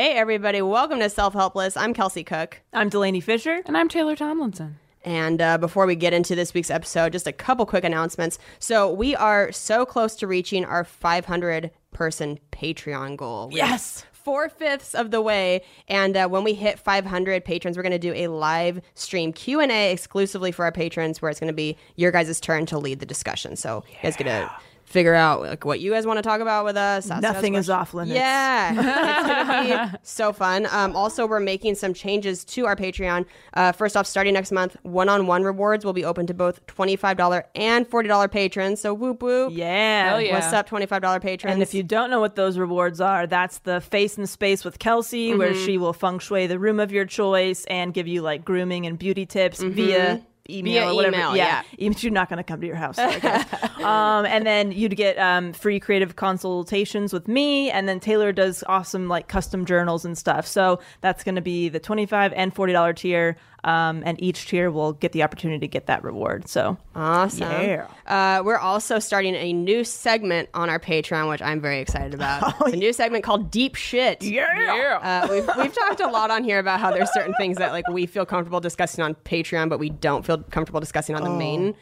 Hey, everybody, welcome to Self Helpless. I'm Kelsey Cook. I'm Delanie Fischer. And I'm Taylor Tomlinson. And uh, before we get into this week's episode, just a couple quick announcements. So, we are so close to reaching our 500 person Patreon goal. We're Yes. Four fifths of the way, and uh, when we hit 500 patrons, we're going to do a live stream Q and A exclusively for our patrons, where it's going to be your guys' turn to lead the discussion. So you guys get to figure out like what you guys want to talk about with us. ask us Nothing is off limits. Yeah, it's gonna be so fun. Um, also, we're making some changes to our Patreon. Uh, first off, starting next month, one-on-one rewards will be open to both twenty-five dollar and forty dollar patrons. So whoop whoop. Yeah. Hell yeah. What's up, twenty-five dollar patrons? And if you don't know what those rewards are, that's the face in space with Kelsey, where Mm-hmm. she will feng shui the room of your choice and give you like grooming and beauty tips via email Via or whatever. email, yeah. yeah. You're not going to come to your house. so I guess. um, and then you'd get um, free creative consultations with me. And then Taylor does awesome like custom journals and stuff. So that's going to be the 25 and $40 tier. Um, and each tier will get the opportunity to get that reward. So Awesome. Yeah. Uh, we're also starting a new segment on our Patreon, which I'm very excited about. It's a new segment called Deep Shit. Yeah. Uh, we've, we've talked a lot on here about how there's certain things that like we feel comfortable discussing on Patreon, but we don't feel comfortable discussing on the main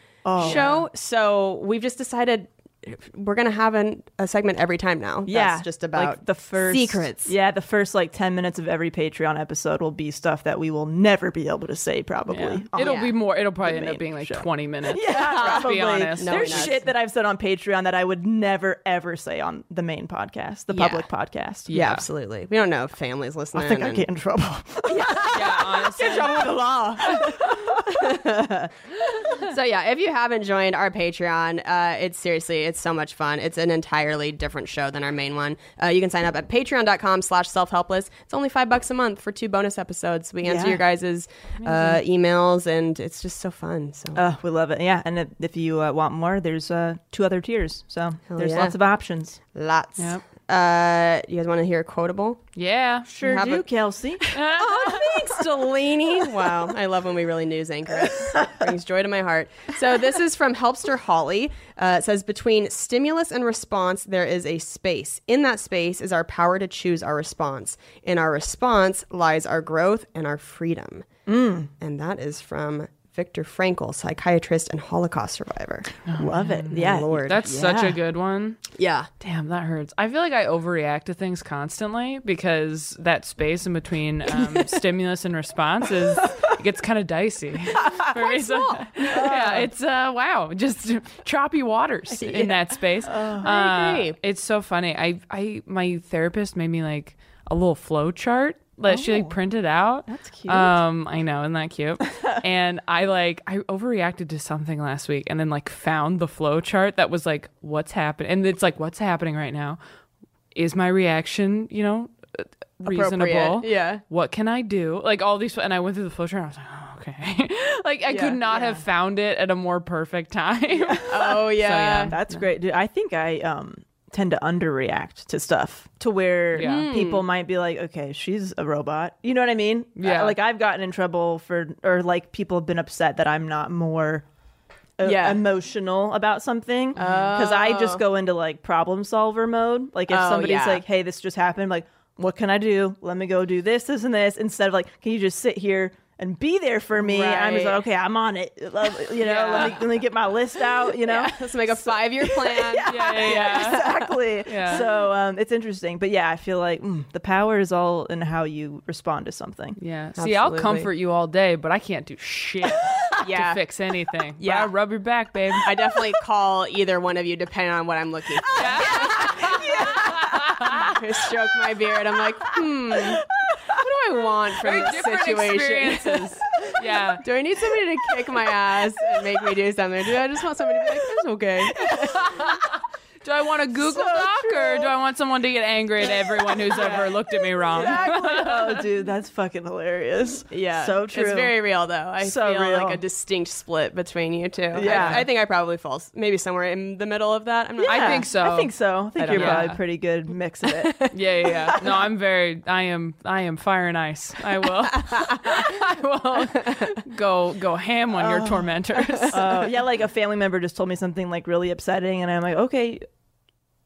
show. So we've just decided we're gonna have an, a segment every time now. yeah, that's just about like the first secrets. Yeah, the first like ten minutes of every Patreon episode will be stuff that we will never be able to say. Probably. Yeah. It'll yeah. be more. It'll probably end up being like show. 20 minutes. Yeah, Let's probably. be honest. No, There's shit that I've said on Patreon that I would never ever say on the main podcast, the Yeah. public podcast. Yeah, Yeah. absolutely. We don't know if families listening. I think I get in trouble. Yeah, honestly. trouble with the law. so yeah, if you haven't joined our Patreon, uh, it's seriously, it's so much fun. It's an entirely different show than our main one. Uh, you can sign up at patreon.com slash self-helpless. It's only five bucks a month for two bonus episodes. We answer Yeah. your guys' uh, emails and it's just so fun. So Uh, we love it. Yeah, and if, if you uh, want more, there's uh, two other tiers. So there's yeah. lots of options. lots. Yep. Uh, you guys want to hear a quotable? Yeah. Sure have do, a- Kelsey. Oh, thanks, Delanie. Wow, I love when we really news anchor it. Brings joy to my heart. So this is from Helpster Holly. Uh, it says, between stimulus and response, there is a space. In that space is our power to choose our response. In our response lies our growth and our freedom. And that is from Viktor Frankl, psychiatrist and Holocaust survivor. Love it. Yeah. Lord. That's such a good one. Yeah. Damn, that hurts. I feel like I overreact to things constantly because that space in between um, stimulus and response is it gets kind of dicey. For me. So- yeah, it's uh, wow, just choppy waters in that space. I agree. Uh, it's so funny. I I my therapist made me like a little flow chart that she like printed out. That's cute. Um, I know, isn't that cute? and I like I overreacted to something last week, and then like found the flow chart that was like, what's happening? And it's like, what's happening right now? Is my reaction, you know, uh, reasonable? Yeah. What can I do? Like all these, and I went through the flow chart. And I was like, oh, okay. like I Yeah, could not have found it at a more perfect time. Oh yeah. yeah. That's great. Dude, I think I um tend to underreact to stuff to where Yeah. people might be like, okay, she's a robot. You know what I mean? Yeah. Uh, like I've gotten in trouble for, or like people have been upset that I'm not more. Yeah. emotional about something because I just go into like problem solver mode. Like if Oh, somebody's yeah. like, "Hey, this just happened," I'm like, "What can I do? Let me go do this, this, and this." Instead of like, "Can you just sit here and be there for me?" I'm just like, "Okay, I'm on it." You know, let me let me get my list out. You know, Let's make a five year plan. yeah, yeah, yeah. exactly. Yeah. So um, it's interesting, but yeah, I feel like mm, the power is all in how you respond to something. Yeah. See, I'll comfort you all day, but I can't do shit Yeah. to fix anything. Yeah. yeah. rub your back, babe. I definitely call either one of you depending on what I'm looking for. Yeah. I stroke my beard. I'm like, hmm, what do I want from this situation? yeah. Do I need somebody to kick my ass and make me do something? Do I just want somebody to be like, it's okay? Do I want a Google So Doc or do I want someone to get angry at everyone who's ever looked at me wrong? Exactly. oh, dude, that's fucking hilarious. Yeah. so true. It's very real, though. I So feel real. like a distinct split between you two. Yeah. I, I think I probably fall maybe somewhere in the middle of that. I'm not I think so. I think so. I think don't you're know. probably Yeah. pretty good mix of it. Yeah, yeah, yeah. No, I'm very. I am. I am fire and ice. I will. I will go go ham on your tormentors. uh, yeah, like a family member just told me something like really upsetting, and I'm like, okay.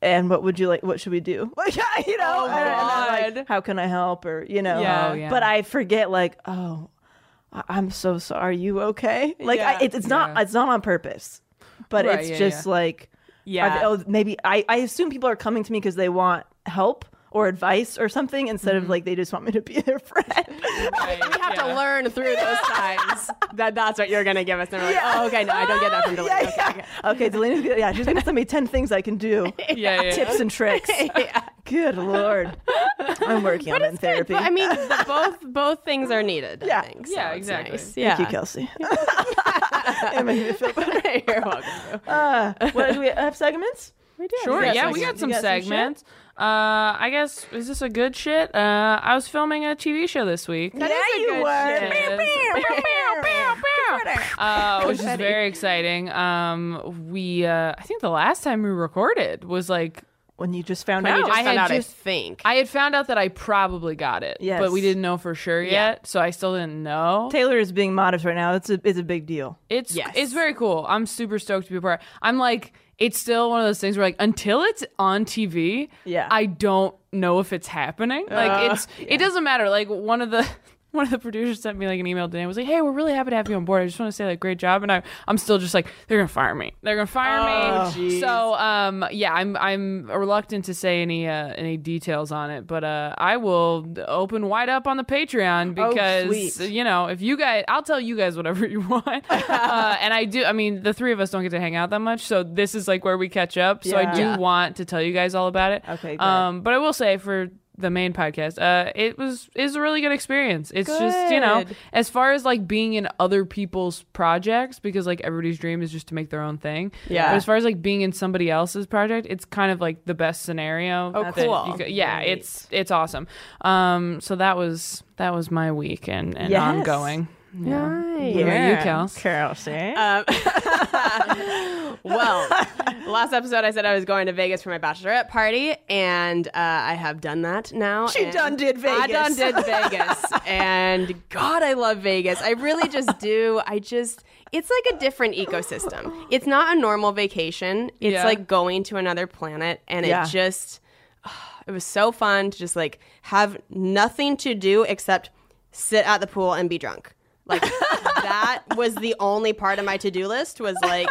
And what would you like? What should we do? Like, you know, Oh, and then, like, how can I help? Or you know, Yeah. Oh, yeah. But I forget, like, oh, I- I'm so sorry. Are you okay? Like, Yeah. I, it, it's not. Yeah. It's not on purpose, but Right, it's yeah, just yeah. like, Yeah. are they- oh, maybe I. I assume people are coming to me because they want help or advice or something instead Mm-hmm. of like they just want me to be their friend. Right, we have to learn through those times that that's what you're gonna give us. And we're like, oh, okay, no, I don't get that from Delanie. yeah, Okay, yeah. okay. Okay, Delanie's yeah, she's gonna send me ten things I can do. Yeah, yeah. tips and tricks. Good lord, I'm working on it in therapy. But I mean, the, both both things are needed. Yeah. I think. Yeah, it's exactly. nice. Yeah. Thank you, Kelsey. it made me feel better. You're welcome. Uh, what do we have segments? We do. Sure. Yeah, some- we got some got some segments. Uh, I guess is this a good shit? Uh, I was filming a TV show this week. yeah, is a you good were. shit. uh, which is very exciting. Um, we uh, I think the last time we recorded was like When you just found When you out. just I found had out, just- I think. I had found out that I probably got it, Yes. but we didn't know for sure yet, so I still didn't know. Taylor is being modest right now. It's a it's a big deal. It's Yes. it's very cool. I'm super stoked to be a part. I'm like, it's still one of those things where like until it's on TV, Yeah. I don't know if it's happening. Like uh, it's it doesn't matter. Like one of the one of the producers sent me like an email today and was like, Hey, we're really happy to have you on board. I just want to say like great job. And I I'm still just like, they're gonna fire me. They're gonna fire Oh, me. So um yeah, I'm I'm reluctant to say any uh any details on it, but uh I will open wide up on the Patreon Oh, because sweet. you know, if you guys, I'll tell you guys whatever you want. uh, and I do, I mean, the three of us don't get to hang out that much. So this is like where we catch up. So I do Yeah. want to tell you guys all about it. Okay, good. Um, but I will say for the main podcast, uh, it was, is a really good experience. It's just, you know, as far as like being in other people's projects, because like everybody's dream is just to make their own thing. Yeah. But as far as like being in somebody else's project, it's kind of like the best scenario. Oh, cool. could- yeah, it's it's awesome. Um, so that was that was my week and, and Yes. ongoing. Yeah. Nice. What about you, Kels? Kelsey. Um, well, last episode I said I was going to Vegas for my bachelorette party, and uh, I have done that now. She done did Vegas. I done did Vegas, and God, I love Vegas. I really just do. I just. It's like a different ecosystem. It's not a normal vacation. It's Yeah. like going to another planet, and Yeah. it just it was so fun to just like have nothing to do except sit at the pool and be drunk. Like that was the only part of my to-do list was like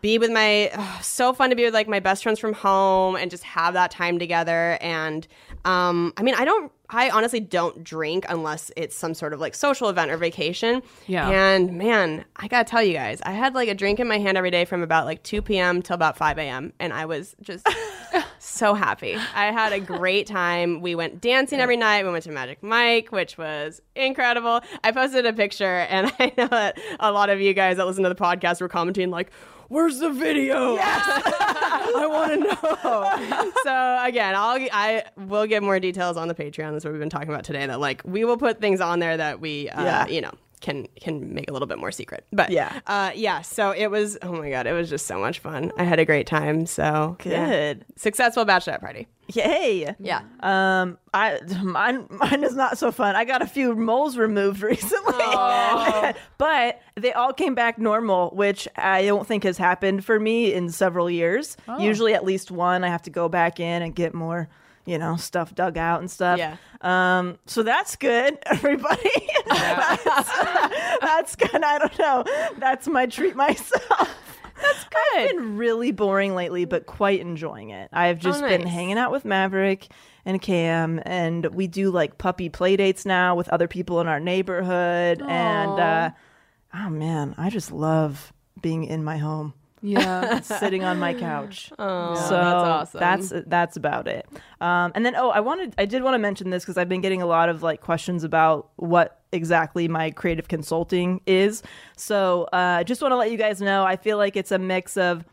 be with my ugh, so fun to be with like my best friends from home and just have that time together. And um i mean i don't i honestly don't drink unless it's some sort of like social event or vacation. Yeah. and man i gotta tell you guys i had like a drink in my hand every day from about like 2 p.m till about 5 a.m and i was just so happy i had a great time we went dancing every night we went to magic mike which was incredible i posted a picture and i know that a lot of you guys that listen to the podcast were commenting like where's the video I want to know. so again, I'll I will get more details on the Patreon. That's what we've been talking about today. That like we will put things on there that we, uh, Yeah. you know, can can make a little bit more secret. But Yeah. uh, yeah. So it was. Oh my god, it was just so much fun. I had a great time. So yeah. Good. successful bachelorette party. Yay. Yeah. Um, I mine mine is not so fun. I got a few moles removed recently, but they all came back normal, which I don't think has happened for me in several years. Usually, at least one, I have to go back in and get more, you know, stuff dug out and stuff. Yeah. Um, so that's good, everybody. that's, that's good. I don't know. That's my treat myself. That's good. I've been really boring lately, but quite enjoying it. I've just been nice. hanging out with Maverick and Cam, and we do like puppy play dates now with other people in our neighborhood. And uh, oh man, I just love being in my home, Yeah. sitting on my couch. Oh, so that's awesome. that's that's about it. Um, and then oh, I wanted I did want to mention this because I've been getting a lot of like questions about what exactly my creative consulting is. So uh, I just want to let you guys know. I feel like it's a mix of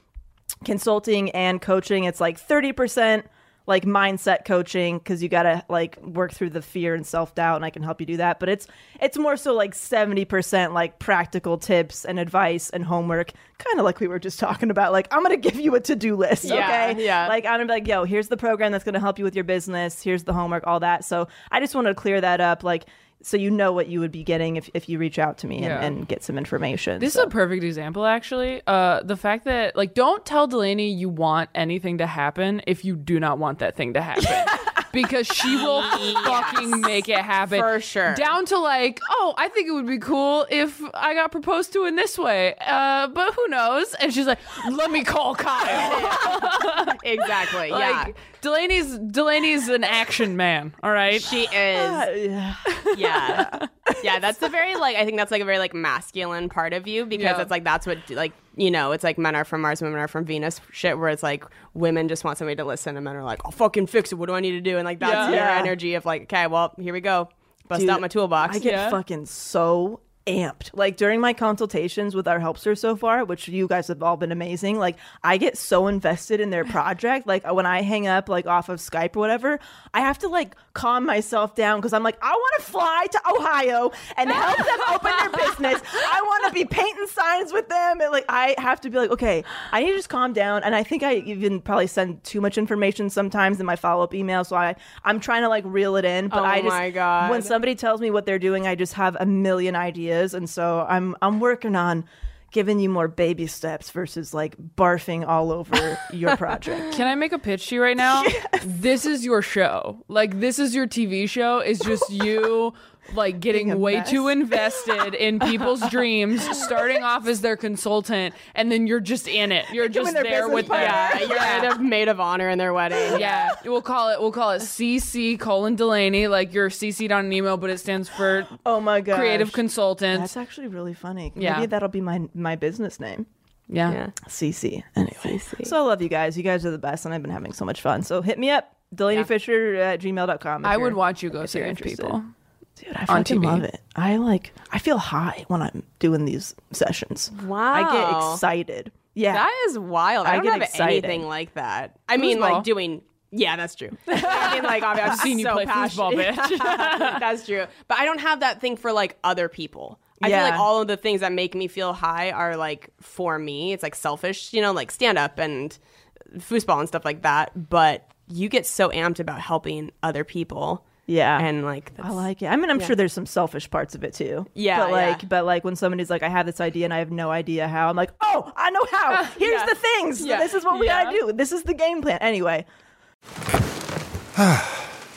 consulting and coaching. It's like thirty percent like mindset coaching because you gotta like work through the fear and self doubt, and I can help you do that. But it's it's more so like seventy percent like practical tips and advice and homework, kind of like we were just talking about. Like I'm gonna give you a to do list, Yeah, okay? yeah. Like I'm gonna be like, yo, here's the program that's gonna help you with your business. Here's the homework, all that. So I just wanted to clear that up, like. So you know what you would be getting if, if you reach out to me Yeah. and, and get some information. This So- is a perfect example, actually. Uh, the fact that, like, don't tell Delanie you want anything to happen if you do not want that thing to happen. because she will fucking make it happen. For sure. Down to, like, oh, I think it would be cool if I got proposed to in this way. Uh, but who knows? And she's like, let me call Kyle. exactly. like, yeah. Delanie's Delanie's an action man, all right? She is. yeah. yeah yeah that's a very like i think that's like a very like masculine part of you because Yeah. it's like that's what like you know it's like men are from mars women are from venus shit where it's like women just want somebody to listen and men are like i'll fucking fix it what do i need to do and like that's Yeah. your Yeah. energy of like okay well here we go bust Dude, out my toolbox I get Yeah. fucking so amped. Like during my consultations with our helpsters so far, which you guys have all been amazing. Like I get so invested in their project. Like when I hang up like off of Skype or whatever, I have to like calm myself down because I'm like, I want to fly to Ohio and help them open their business. I want to be painting signs with them. And like I have to be like, okay, I need to just calm down. And I think I even probably send too much information sometimes in my follow up email. So I I'm trying to like reel it in. But Oh I just my God. when somebody tells me what they're doing, I just have a million ideas, and so I'm I'm working on giving you more baby steps versus like barfing all over your project. Can I make a pitch to you right now? This is your show. Like this is your TV show. It's just you like getting way mess. too invested in people's dreams, starting off as their consultant, and then you're just in it. You're just there with partner. them. yeah you're the maid of honor in their wedding Yeah, we'll call it we'll call it CC colon Delanie. Like you're CC'd on an email, but it stands for Oh my god, creative consultant. That's actually really funny. Yeah. Maybe that'll be my my business name. yeah. yeah CC. Anyway, so I love you guys. You guys are the best, and I've been having so much fun. So hit me up, Delanie Fischer at gmail.com. if I would watch you go if you're save people. Dude, I fucking TV. love it. I like. I feel high when I'm doing these sessions. Wow. I get excited. Yeah, That is wild. I, I don't get have excited. anything like that. I mean, like doing. Yeah, that's true. I mean, like obviously, I've seen you so play foosball, passionate. bitch. that's true. But I don't have that thing for like other people. I Yeah. feel like all of the things that make me feel high are like for me. It's like selfish, you know, like stand up and foosball and stuff like that. But you get so amped about helping other people. Yeah, And like, I like it. I mean, I'm sure there's some selfish parts of it too. Yeah, but like, yeah. but like when somebody's like, I have this idea and I have no idea how. I'm like, oh, I know how. Here's Yeah. the things. Yeah. This is what we Yeah. gotta do. This is the game plan. Anyway,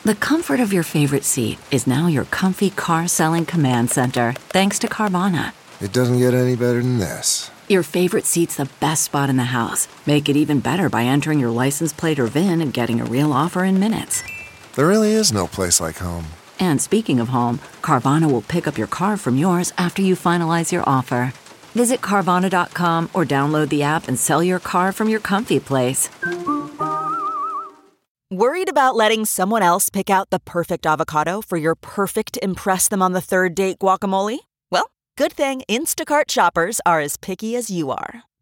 The comfort of your favorite seat is now your comfy car selling command center, thanks to Carvana. It doesn't get any better than this. Your favorite seat's the best spot in the house. Make it even better by entering your license plate or VIN and getting a real offer in minutes. There really is no place like home. And speaking of home, Carvana will pick up your car from yours after you finalize your offer. Visit Carvana.com or download the app and sell your car from your comfy place. Worried about letting someone else pick out the perfect avocado for your perfect Impress Them on the Third Date guacamole? Well, good thing Instacart shoppers are as picky as you are.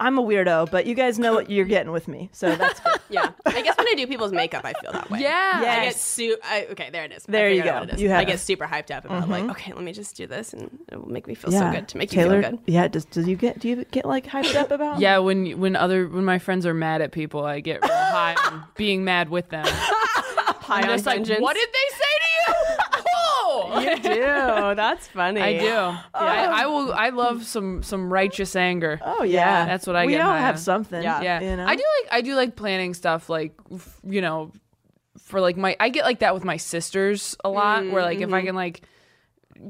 I'm a weirdo, but you guys know what you're getting with me, so that's good. Yeah, I guess when I do people's makeup, I feel that way. Yeah. I get Yes. su- I, okay, there it is. I There you figured out go. it is. You have I it. get super hyped up about like, mm-hmm. okay, let me just do this, and it will make me feel yeah. so good to make Taylor, you feel good. Yeah, does, does you get do you get like hyped up about? Yeah, when when other when my friends are mad at people, I get real high on being mad with them. High I'm on just like, vengeance. what did they say to you? Oh, you do? That's funny. I do. Yeah, I, I will. I love some some righteous anger. Oh yeah, That's what I we get all have on. something. Yeah. Yeah, you know? I do like I do like planning stuff like you know for like my I get like that with my sisters a lot where like if I mm-hmm. can like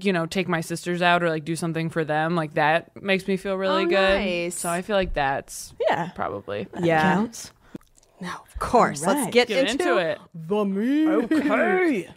you know take my sisters out or like do something for them like that makes me feel really Oh, good. nice. So I feel like that's Yeah, probably Yeah. counts. No, of course. All Let's get, get into, into it. The meat. Okay.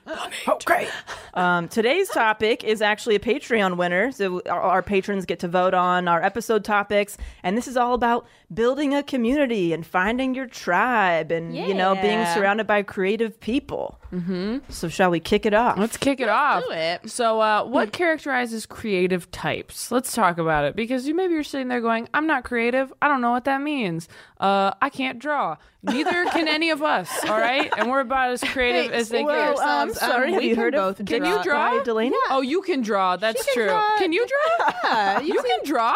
okay. Um, today's topic is actually a Patreon winner. So our, our patrons get to vote on our episode topics, and this is all about building a community and finding your tribe, and you know being surrounded by creative people. Mm-hmm. So shall we kick it off? Let's kick it off. do it. So, uh, what characterizes creative types? Let's talk about it because you maybe you're sitting there going, "I'm not creative. I don't know what that means. Uh, I can't draw. Neither can any of us. All right, and we're about as creative as they well, get." um, yourselves. sorry. Um, have we you can heard of both Can you draw? Guy Delanie? Oh, you can draw. That's can true. draw. Can you draw? Yeah, you can draw.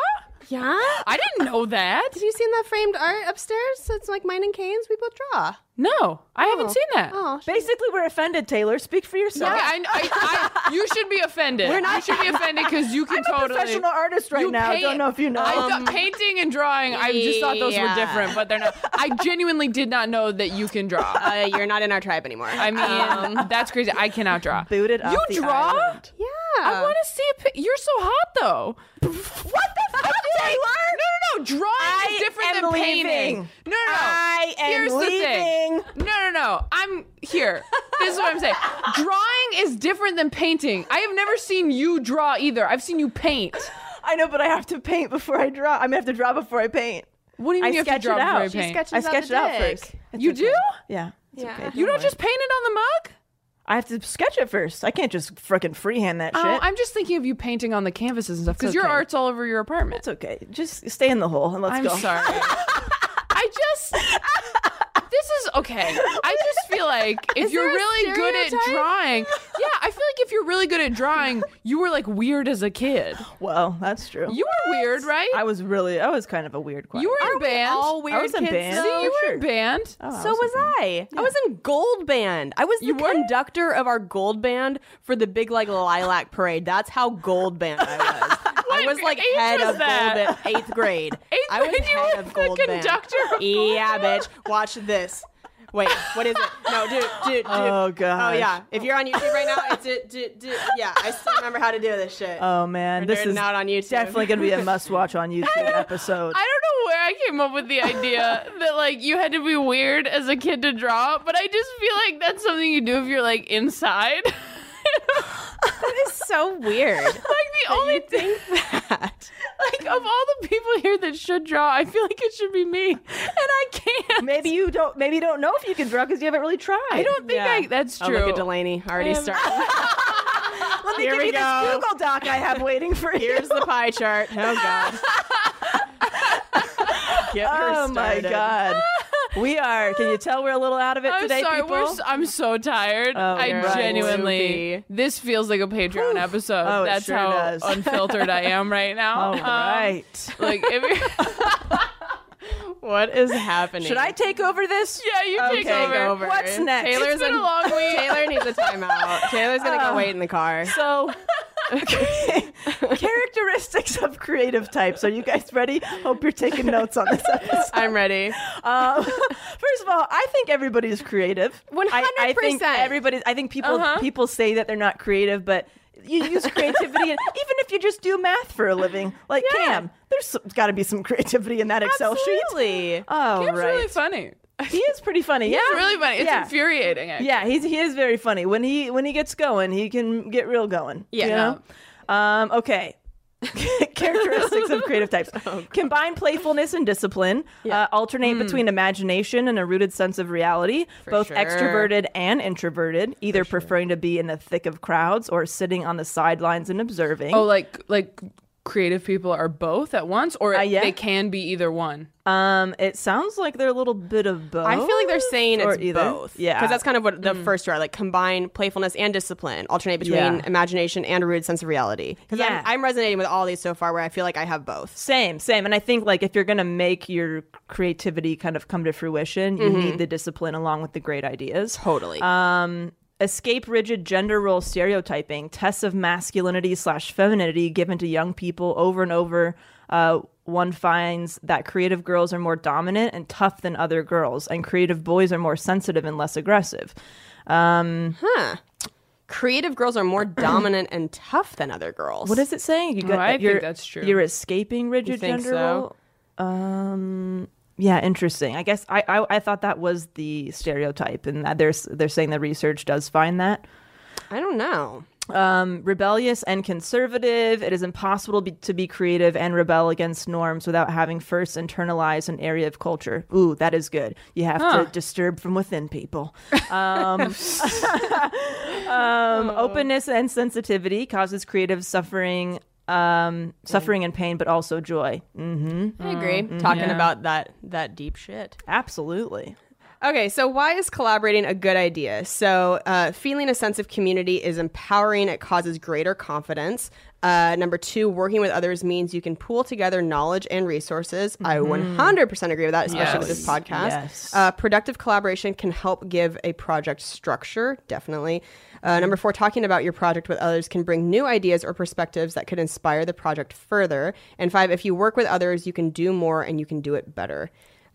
Yeah. I didn't know that. Have you seen that framed art upstairs? It's like mine and Kane's. We both draw. No, I haven't seen that. Oh, Basically, we're offended. Taylor, speak for yourself. Okay, I, I, I, you should be offended. We're not. You should be offended because you can I'm a totally. professional artist right You now. paint- Don't know if you know. I thought painting and drawing. I just thought those were Yeah. different, but they're not. I genuinely did not know that you can draw. uh, you're not in our tribe anymore. I mean, that's crazy. I cannot draw. Booted off You the draw? island. yeah. I want to see a pic. You're so hot though. What the fuck, Taylor? No, no, no. Drawing I is different am than painting. No, no, no. I am Here's the thing. No, no, no. I'm here. This is what I'm saying. Drawing is different than painting. I have never seen you draw either. I've seen you paint. I know, but I have to paint before I draw. I'm gonna have to draw before I paint. What do you I mean you have to sketch draw it before out. you She paint? sketches I out sketched the it out dick. first. It's You okay. do? Yeah. It's Yeah. okay. You don't just paint it on the mug? I have to sketch it first. I can't just frickin' freehand that oh, shit. Oh. I'm just thinking of you painting on the canvases and stuff because your art's all over your apartment. it's okay. Just stay in the hole and let's go. I'm sorry. I just. This is okay. I just feel like if you're really good at drawing, yeah, I feel like if you're really good at drawing, you were like weird as a kid. Well, that's true. You were weird, right? I was really, I was kind of a weird. Quiet. you were in band. all weird I was in kids, band. though? See, you were in band. Oh, So in was band. I. I was in gold band. I was the You were? conductor of our gold band for the big like lilac parade. That's how gold band I was. I was like age head was of that? gold eighth grade. Eighth I was grade, head were of the gold conductor of yeah, band? bitch. Watch this. Wait, what is it? No, dude, dude, dude. Oh, gosh. Oh yeah. If you're on YouTube right now, it's it. Du, du, yeah, I still remember how to do this shit. Oh man, this is out on YouTube. definitely gonna be a must-watch on YouTube episode. I don't know where I came up with the idea that like you had to be weird as a kid to draw, but I just feel like that's something you do if you're like inside. that is so weird. Like the only thing that. like of all the people here that should draw, I feel like it should be me, and I can't. Maybe you don't. Maybe you don't know if you can draw because you haven't really tried. I don't think I. That's Oh, true. look at Delanie already um, am- starting. Let me Here give you go. this Google Doc I have waiting for you. Here's the pie chart. Oh god. Get her oh my god. We are. Can you tell we're a little out of it I'm today, sorry. people? We're s- I'm so tired. Oh, I right. genuinely. This feels like a Patreon episode. Oh, That's sure how does. unfiltered I am right now. All Um, right. Like if you're, What is happening? Should I take over this? yeah, you take Okay, over. Take over. What's next? Taylor's It's been in- a long week. Taylor needs a timeout. Taylor's gonna go wait in the car. So, okay. characteristics of creative types. Are you guys ready? Hope you're taking notes on this episode. I'm ready. Um, first of all, I think everybody's creative. I, I think 100%. everybody. I think people Uh-huh. people say that they're not creative, but you use creativity, and even if you just do math for a living, like Cam, there's got to be some creativity in that Excel sheet. Absolutely. Oh, Cam's right. really funny. He is pretty funny. Yeah, It's really funny. It's yeah. infuriating. Actually. Yeah, he's he is very funny. When he when he gets going, he can get real going. Yeah. You know? Um, okay. Characteristics of creative types. Oh, Combine playfulness and discipline. Uh, alternate between imagination and a rooted sense of reality. both sure. extroverted and introverted, either preferring to be in the thick of crowds or sitting on the sidelines and observing. Oh, like like creative people are both at once, or Uh, yeah. they can be either one. Um, it sounds like they're a little bit of both. I feel like they're saying it's either. both. Yeah. Because that's kind of what the first two are like combine playfulness and discipline, alternate between Yeah. imagination and a rooted sense of reality. Because Yeah. I'm, I'm resonating with all these so far where I feel like I have both. Same, same. And I think like if you're gonna make your creativity kind of come to fruition, you need the discipline along with the great ideas. Totally. Um, escape rigid gender role stereotyping, tests of masculinity slash femininity given to young people over and over. Uh, one finds that creative girls are more dominant and tough than other girls, and creative boys are more sensitive and less aggressive. Huh. Creative girls are more dominant and tough than other girls. What is it saying? You Oh, I think you're, that's true. You're escaping rigid think gender so? role. Um. Yeah, interesting. I guess I, I I thought that was the stereotype, and that there's they're saying the research does find that. I don't know. Um, rebellious and conservative. It is impossible be, to be creative and rebel against norms without having first internalized an area of culture. Ooh, that is good. You have to disturb from within people. Um, um, openness and sensitivity causes creative suffering, um, suffering and pain, but also joy. Mm-hmm. I agree. Talking yeah. about that that deep shit. absolutely. Okay, so why is collaborating a good idea? So, uh, feeling a sense of community is empowering. It causes greater confidence. Uh, number two, working with others means you can pool together knowledge and resources. I 100% agree with that, especially with this podcast. Yes. Uh, productive collaboration can help give a project structure, definitely. Uh, number four, talking about your project with others can bring new ideas or perspectives that could inspire the project further. And five, if you work with others, you can do more and you can do it better.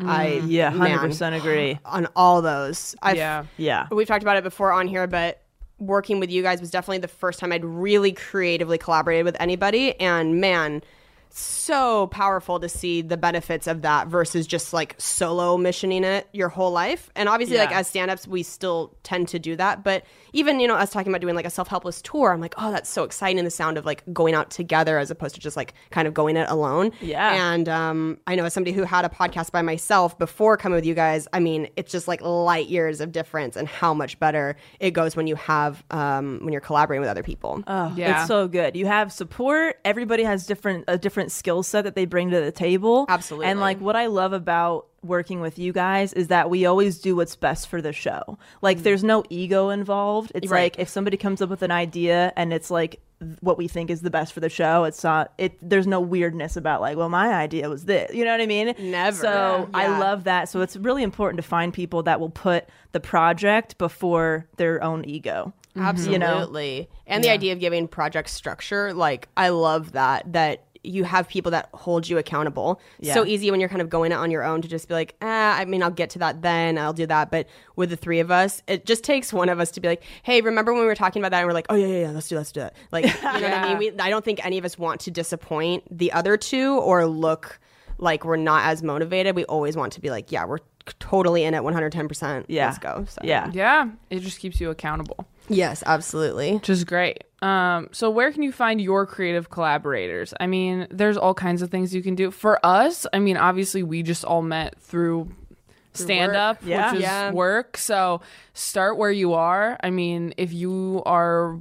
I Yeah, hundred percent agree. on all those. I've, Yeah. Yeah. We've talked about it before on here, but working with you guys was definitely the first time I'd really creatively collaborated with anybody. And man, so powerful to see the benefits of that versus just like solo missioning it your whole life. And obviously, like as stand ups, we still tend to do that. But even, you know, us talking about doing like a self helpless tour, I'm like, oh, that's so exciting. The sound of like going out together as opposed to just like kind of going it alone. Yeah. And um, I know as somebody who had a podcast by myself before coming with you guys, I mean, it's just like light years of difference and how much better it goes when you have, um, when you're collaborating with other people. Oh, Yeah. it's so good. You have support. Everybody has different a different skill set that they bring to the table. Absolutely. And like what I love about working with you guys is that we always do what's best for the show. Like mm. there's no ego involved. It's. Right. like if somebody comes up with an idea and it's like what we think is the best for the show, it's not it there's no weirdness about like, well, my idea was this. You know what I mean? Never. So I love that. So it's really important to find people that will put the project before their own ego. Absolutely. You know? And the idea of giving project structure, like I love that that you have people that hold you accountable. Yeah. So easy when you're kind of going it on your own to just be like, ah, I mean, I'll get to that then, I'll do that. But with the three of us, it just takes one of us to be like, hey, remember when we were talking about that? And we're like, oh yeah, yeah, yeah, let's do, let's do it. Like, you know what I mean? We, I don't think any of us want to disappoint the other two or look like we're not as motivated. We always want to be like, yeah, we're totally in it 110%. Yeah. Let's go. So. Yeah. Yeah, it just keeps you accountable, Yes, absolutely. which is great. Um, so where can you find your creative collaborators? I mean, there's all kinds of things you can do. For us, I mean, obviously we just all met through stand up, Yeah. which is Yeah. work. So start where you are. I mean, if you are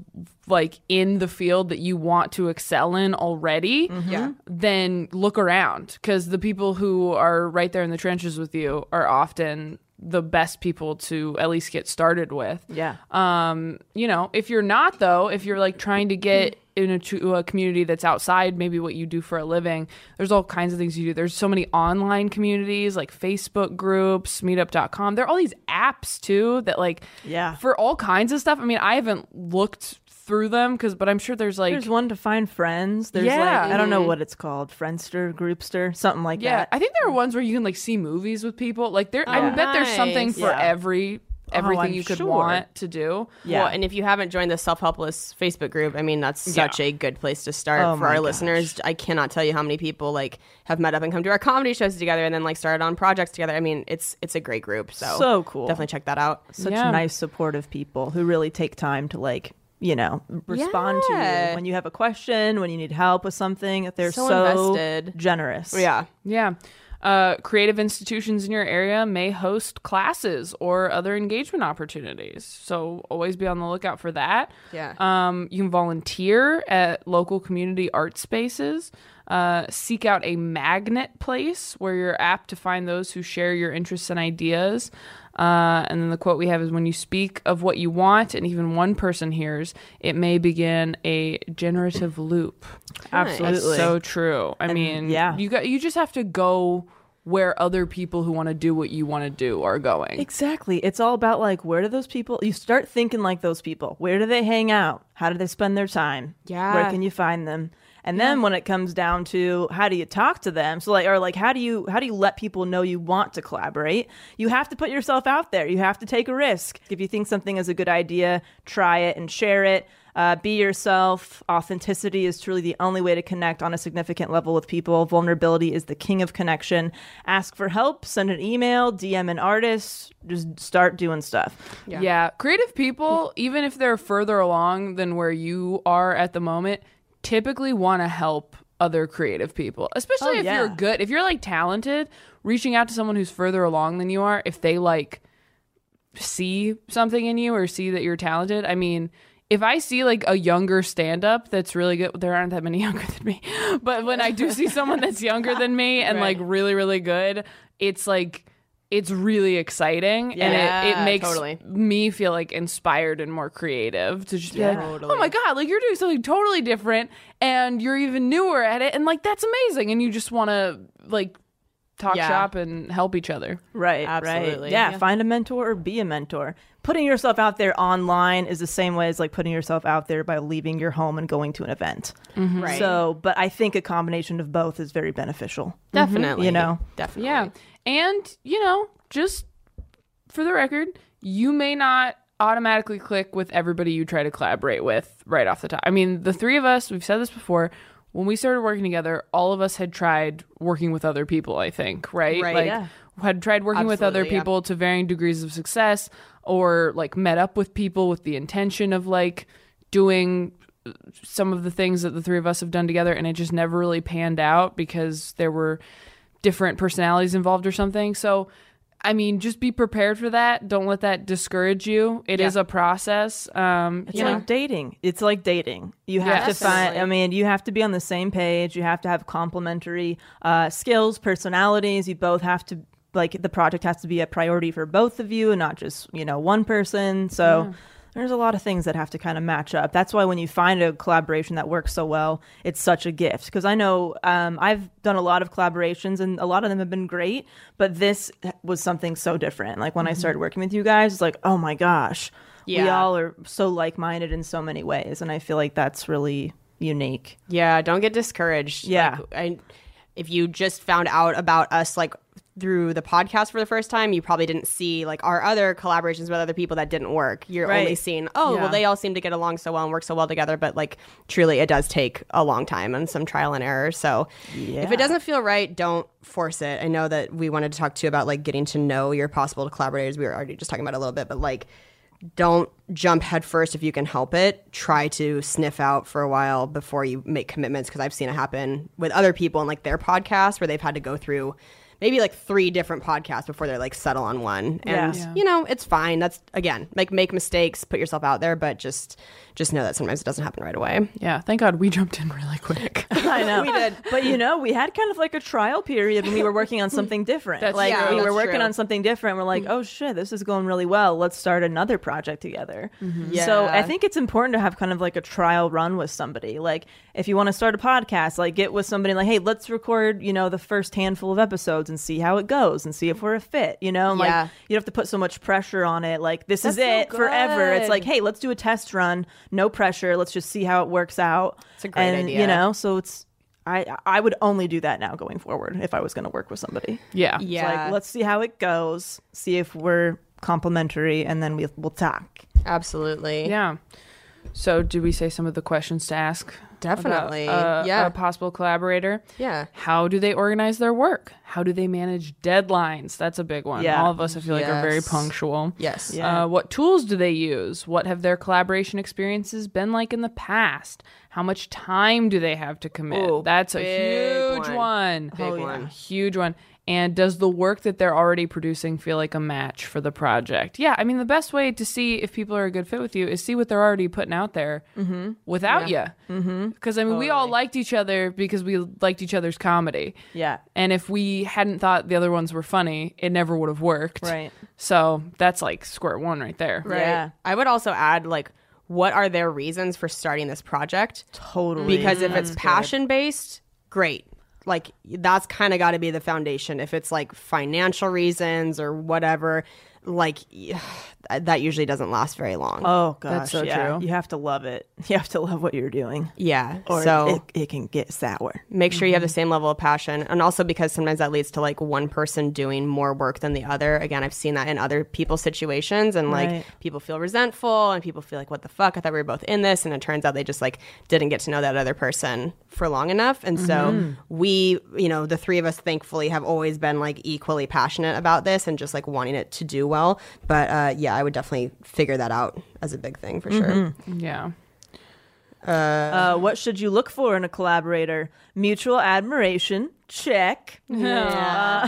like in the field that you want to excel in already, Yeah. then look around because the people who are right there in the trenches with you are often the best people to at least get started with. Yeah. Um, you know, if you're not though, if you're like trying to get into a community that's outside maybe what you do for a living, there's all kinds of things you do. There's so many online communities like Facebook groups, meetup.com. There are all these apps too that like Yeah. for all kinds of stuff. I mean, I haven't looked through them cuz but I'm sure there's like There's one to find friends. There's Yeah. like I don't know mm. what it's called, Friendster, Groupster, something like Yeah, that. Yeah, I think there are ones where you can like see movies with people. Like there, I Oh, bet there's something for Yeah. every oh, everything I'm you could sure. want to do. Yeah. Well, and if you haven't joined the Self Helpless Facebook group, I mean, that's such Yeah. a good place to start Oh for our gosh. listeners. I cannot tell you how many people like have met up and come to our comedy shows together, and then like started on projects together. I mean, it's it's a great group. So So cool. Definitely check that out. Such Yeah. nice, supportive people who really take time to like you know respond to you when you have a question, when you need help with something. They're So so, invested. generous. Yeah. Yeah. Uh, creative institutions in your area may host classes or other engagement opportunities. So always be on the lookout for that. Yeah. Um, you can volunteer at local community art spaces. Uh, seek out a magnet place where you're apt to find those who share your interests and ideas. Uh, and then the quote we have is when you speak of what you want and even one person hears, it may begin a generative loop. Absolutely. That's so true. I mean, yeah. you got you just have to go where other people who want to do what you want to do are going. Exactly. It's all about like where do those people you start thinking like those people. Where do they hang out? How do they spend their time? Yeah. Where can you find them? And then when it comes down to how do you talk to them? So like or like how do you how do you let people know you want to collaborate? You have to put yourself out there. You have to take a risk. If you think something is a good idea, try it and share it. Uh, be yourself. Authenticity is truly the only way to connect on a significant level with people. Vulnerability is the king of connection. Ask for help, send an email, DM an artist, just start doing stuff. Yeah. Creative people, even if they're further along than where you are at the moment, typically want to help other creative people, especially Oh, if yeah. you're good. If you're like talented, reaching out to someone who's further along than you are, if they like see something in you or see that you're talented, I mean, if I see like a younger stand up that's really good, there aren't that many younger than me. But when I do see someone that's younger than me and like really, really good, it's like, it's really exciting and it, it makes totally. me feel like inspired and more creative to just be like, oh my God, like you're doing something totally different and you're even newer at it. And like, that's amazing. And you just want to like talk Yeah. shop and help each other. Right, right. Absolutely. Yeah, Yeah. find a mentor or be a mentor. Putting yourself out there online is the same way as like putting yourself out there by leaving your home and going to an event. Mm-hmm. Right. So, but I think a combination of both is very beneficial. Mm-hmm. definitely. You know. Definitely. Yeah. And, you know, just for the record, you may not automatically click with everybody you try to collaborate with right off the top. I mean, the three of us, we've said this before, when we started working together, all of us had tried working with other people, I think, right? Right. Like Yeah. Had tried working with other Absolutely, yeah. people to varying degrees of success or like met up with people with the intention of like doing some of the things that the three of us have done together and it just never really panned out because there were different personalities involved or something. So, I mean, just be prepared for that. Don't let that discourage you. It is a process. Um, It's you know, like dating. It's like dating. You have Yes. to find. I mean, you have to be on the same page. You have to have complementary uh, skills, personalities. You both have to like the project has to be a priority for both of you, and not just you know one person. So. There's a lot of things that have to kind of match up. That's why when you find a collaboration that works so well, it's such a gift. Because I know um, I've done a lot of collaborations and a lot of them have been great, but this was something so different. Like when I started working with you guys, it's like, oh my gosh, we all are so like-minded in so many ways and i feel like that's really unique Yeah, don't get discouraged. Yeah. Like, I, if you just found out about us like through the podcast for the first time, you probably didn't see like our other collaborations with other people that didn't work. You're Right. only seeing, oh, Yeah. well, they all seem to get along so well and work so well together. But like, truly, it does take a long time and some trial and error. So if it doesn't feel right, don't force it. I know that we wanted to talk to you about like getting to know your possible collaborators. We were already just talking about a little bit, but like, don't jump headfirst if you can help it. Try to sniff out for a while before you make commitments because I've seen it happen with other people and like their podcasts where they've had to go through maybe like three different podcasts before they're like settle on one. And Yeah. you know, it's fine. That's again, like make mistakes, put yourself out there, but just just know that sometimes it doesn't happen right away. Yeah, thank God we jumped in really quick. I know. We did. But you know, we had kind of like a trial period when we were working on something different. That's like true. we were working true. on something different. We're like, mm-hmm. oh shit, this is going really well. Let's start another project together. Mm-hmm. So Yeah. I think it's important to have kind of like a trial run with somebody. Like if you want to start a podcast, like get with somebody like, hey, let's record, you know, the first handful of episodes and see how it goes and see if we're a fit, you know? And, Yeah. Like you don't have to put so much pressure on it. Like this is That's it so forever. It's like, hey, let's do a test run, no pressure. Let's just see how it works out. It's a great and, idea. You know, so it's I I would only do that now going forward if I was going to work with somebody. yeah. It's Yeah. like let's see how it goes, see if we're complementary, and then we we'll talk. Absolutely. Yeah. So, do we say some of the questions to ask? Definitely. about, uh, Yeah. A possible collaborator. Yeah. How do they organize their work? How do they manage deadlines? That's a big one. Yeah. All of us, I feel like, are very punctual. Yes. Yeah. Uh, what tools do they use? What have their collaboration experiences been like in the past? How much time do they have to commit? Ooh, That's a huge one. one. Big Oh, yeah. one. Huge one. And does the work that they're already producing feel like a match for the project? Yeah, I mean, the best way to see if people are a good fit with you is see what they're already putting out there mm-hmm. without you. Mm-hmm. Because, I mean, we all liked each other because we liked each other's comedy. Yeah. And if we hadn't thought the other ones were funny, it never would have worked. Right. So that's like square one right there. Right. Yeah. I would also add like what are their reasons for starting this project? Totally. Because if it's passion based, great. Like that's kind of got to be the foundation. If it's like financial reasons or whatever, like that usually doesn't last very long. Oh gosh, That's so yeah. true. You have to love it. You have to love what you're doing, yeah. or so it, it can get sour. make sure you have the mm-hmm. same level of passion and also because sometimes that leads to like one person doing more work than the other again i've seen that in other people's situations and like Right. people feel resentful and people feel like what the fuck i thought we were both in this and it turns out they just like didn't get to know that other person for long enough and so mm-hmm. we you know the three of us thankfully have always been like equally passionate about this and just like wanting it to do well but uh, yeah i would definitely figure that out as a big thing for sure Yeah. Uh, what should you look for in a collaborator? Mutual admiration, check. Uh,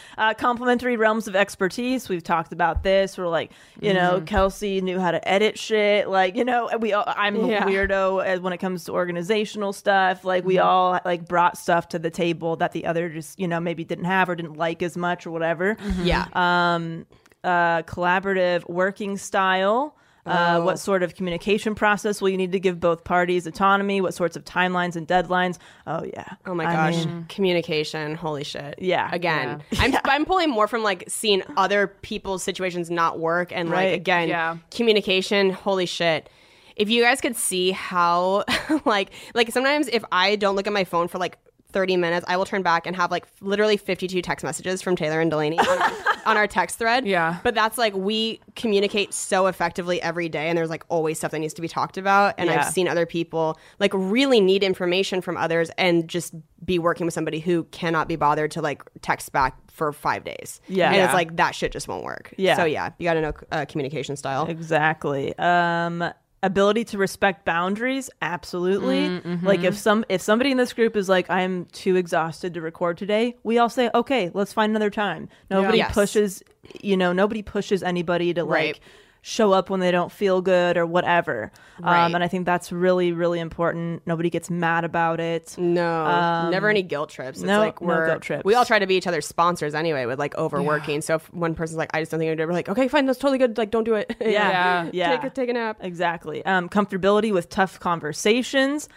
uh, complementary realms of expertise. We've talked about this. We're like, you know, Kelsey knew how to edit shit. Like, you know, we. All, I'm a Yeah. weirdo when it comes to organizational stuff. Like, we all like brought stuff to the table that the other just, you know, maybe didn't have or didn't like as much or whatever. yeah Um, uh, collaborative working style. Uh, Oh. What sort of communication process will you need to give both parties autonomy? What sorts of timelines and deadlines? Oh yeah. Oh my I gosh, mean, communication. Holy shit. Yeah. Again, I'm I'm pulling more from like seeing other people's situations not work and like again, Yeah. communication. Holy shit. If you guys could see how like like sometimes if I don't look at my phone for like 30 minutes, I will turn back and have like literally 52 text messages from Taylor and Delanie on our, on our text thread. Yeah. But that's like we communicate so effectively every day and there's like always stuff that needs to be talked about. And Yeah. I've seen other people like really need information from others and just be working with somebody who cannot be bothered to like text back for five days. Yeah. And Yeah. it's like that shit just won't work. Yeah. So yeah, you got to know uh, communication style. exactly. Um, ability to respect boundaries. Absolutely. Mm-hmm. Like if some if somebody in this group is like, I'm too exhausted to record today, we all say, okay, let's find another time. Nobody Yes. pushes. You know, nobody pushes anybody to Right. like. Show up when they don't feel good or whatever. Right. Um, and I think that's really, really important. Nobody gets mad about it. No, never any guilt trips. It's Um, no- like no we're guilt trips. we all try to be each other's sponsors anyway with like overworking. So if one person's like, I just don't think I'm do it, we're like, okay, fine, that's totally good. Like, don't do it. Yeah. Yeah. Yeah. Take a, take a nap. Exactly. Um, comfortability with tough conversations.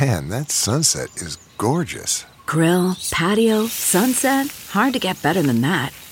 Man, that sunset is gorgeous. Grill, patio, sunset. Hard to get better than that.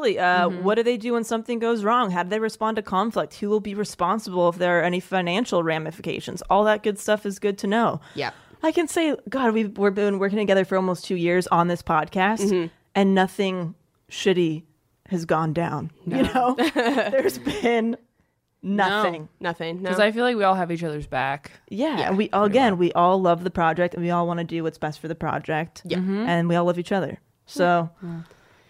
Absolutely. Uh, Mm-hmm. What do they do when something goes wrong? How do they respond to conflict? Who will be responsible if there are any financial ramifications? All that good stuff is good to know. Yeah. I can say, God, we've we've been working together for almost two years on this podcast, Mm-hmm. and nothing shitty has gone down. You know, there's been nothing. Nothing. No. Because I feel like we all have each other's back. Yeah, and we again, we all love the project, and we all want to do what's best for the project. Yeah, and we all love each other. So,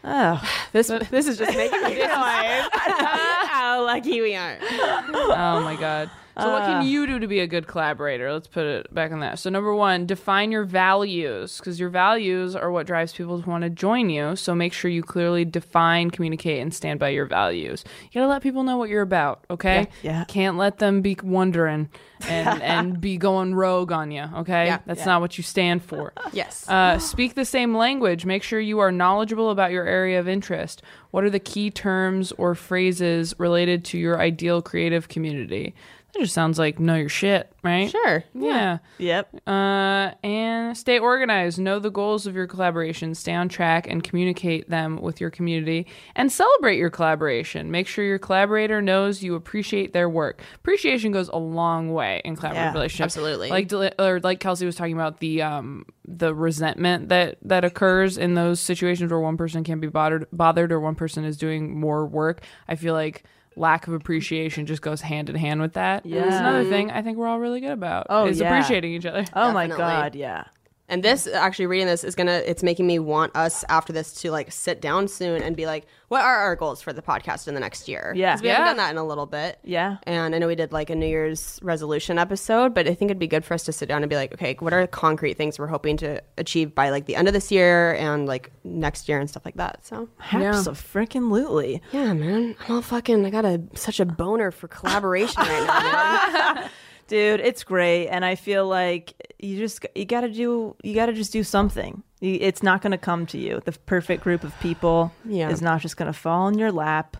oh, this this is just making me feel how lucky we are. Oh my god. So what can you do to be a good collaborator? Let's put it back on that. So number one, define your values because your values are what drives people to want to join you. So make sure you clearly define, communicate, and stand by your values. You gotta let people know what you're about. Okay. Yeah. Can't let them be wondering and and be going rogue on you. Okay. Yeah. That's not what you stand for. Yes. Uh, speak the same language. Make sure you are knowledgeable about your area of interest. What are the key terms or phrases related to your ideal creative community? That just sounds like know your shit, right? sure. Yeah. yep. Uh, and stay organized. Know the goals of your collaboration. Stay on track and communicate them with your community. And celebrate your collaboration. Make sure your collaborator knows you appreciate their work. Appreciation goes a long way in collaborative Yeah, relationships. absolutely. Like or like Kelsey was talking about the um the resentment that that occurs in those situations where one person can't be bothered bothered or one person is doing more work. I feel like lack of appreciation just goes hand in hand with that. Yeah. That's another thing I think we're all really good about. Oh, is yeah. appreciating each other. Oh my God, yeah. And this actually reading this is gonna it's making me want us after this to like sit down soon and be like, what are our goals for the podcast in the next year? Yeah. 'Cause we Yeah. haven't done that in a little bit. Yeah. And I know we did like a New Year's resolution episode, but I think it'd be good for us to sit down and be like, okay, what are the concrete things we're hoping to achieve by like the end of this year and like next year and stuff like that. So Absolutely. yeah, man, I'm all fucking. I got a such a boner for collaboration right now. Dude it's great and i feel like you just you gotta do you gotta just do something. It's not gonna come to you. The perfect group of people Yeah. is not just gonna fall in your lap.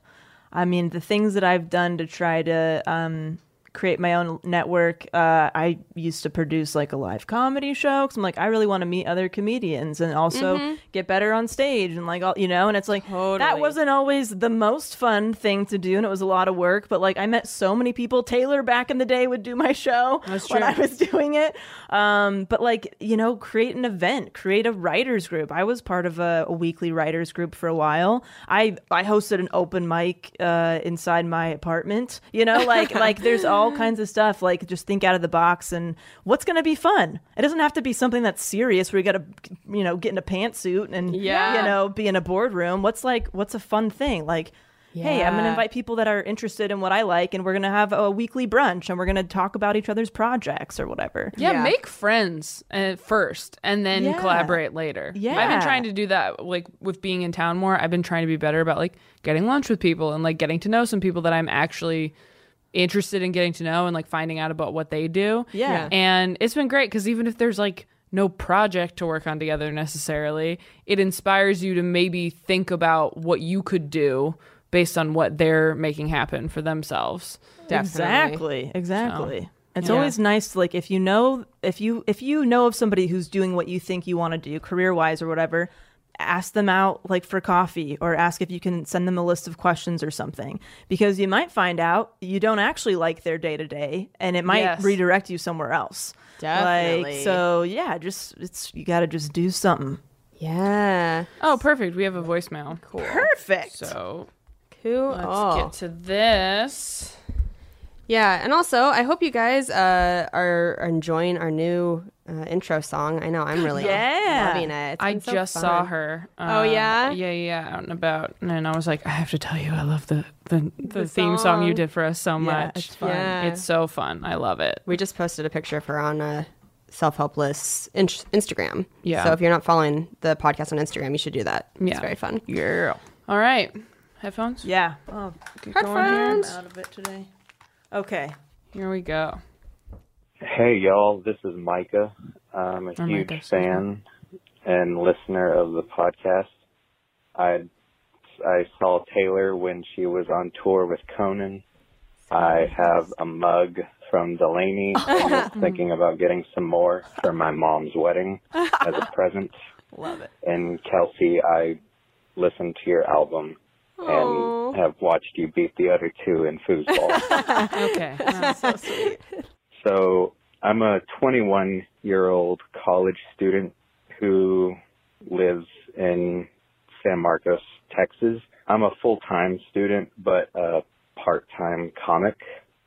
I mean the things that i've done to try to um create my own network. Uh i used to produce like a live comedy show because i'm like i really want to meet other comedians and also get better on stage and like all you know and it's like that wasn't always the most fun thing to do and it was a lot of work but like i met so many people. Taylor back in the day would do my show when i was doing it. Um but like you know create an event create a writers group. I was part of a, a weekly writers group for a while. I i hosted an open mic uh inside my apartment you know like like there's all kinds of stuff like just think out of the box and what's gonna be fun it doesn't have to be something that's serious where you gotta you know get in a pantsuit and Yeah. you know be in a boardroom what's like what's a fun thing like hey i'm gonna invite people that are interested in what i like and we're gonna have a weekly brunch and we're gonna talk about each other's projects or whatever Yeah, Yeah. make friends uh, first and then Yeah. collaborate later. Yeah. I've been trying to do that like with being in town more. I've been trying to be better about like getting lunch with people and like getting to know some people that I'm actually interested in getting to know and like finding out about what they do. Yeah. Yeah. And it's been great cuz even if there's like no project to work on together necessarily, it inspires you to maybe think about what you could do based on what they're making happen for themselves. Exactly. Exactly. It's Yeah. always nice to like if you know if you if you know of somebody who's doing what you think you want to do career wise or whatever, ask them out like for coffee or ask if you can send them a list of questions or something because you might find out you don't actually like their day to day and it might Yes. redirect you somewhere else. Definitely. Like so yeah, just it's you got to just do something. yeah. Oh, perfect. We have a voicemail. Cool. Perfect. So Cool. let's Oh. get to this. Yeah, and also I hope you guys uh, are, are enjoying our new uh, intro song. I know I'm really Yeah. loving it. It's I so just saw fun. her. Oh, uh, yeah? yeah, yeah, out and about, and I was like, I have to tell you, I love the the, the, theme song you did for us so much. it's fun. Yeah. It's so fun. I love it. We just posted a picture of her on uh, Self Helpless in- Instagram. Yeah. So if you're not following the podcast on Instagram, you should do that. Yeah. It's very fun. Yeah. All right. Headphones. Yeah. Oh, get going here. I'm Headphones. out of it today. Okay. Here we go. Hey y'all, this is Micah. I'm a Oh, huge Micah, fan and listener of the podcast. I I saw Taylor when she was on tour with Conan. I have a mug from Delanie. and was thinking about getting some more for my mom's wedding as a present. Love it. And Kelsey, I listened to your album and have watched you beat the other two in foosball. Okay. That's so sweet. So I'm a 21 year old college student who lives in San Marcos, Texas. I'm a full time student, but a part time comic.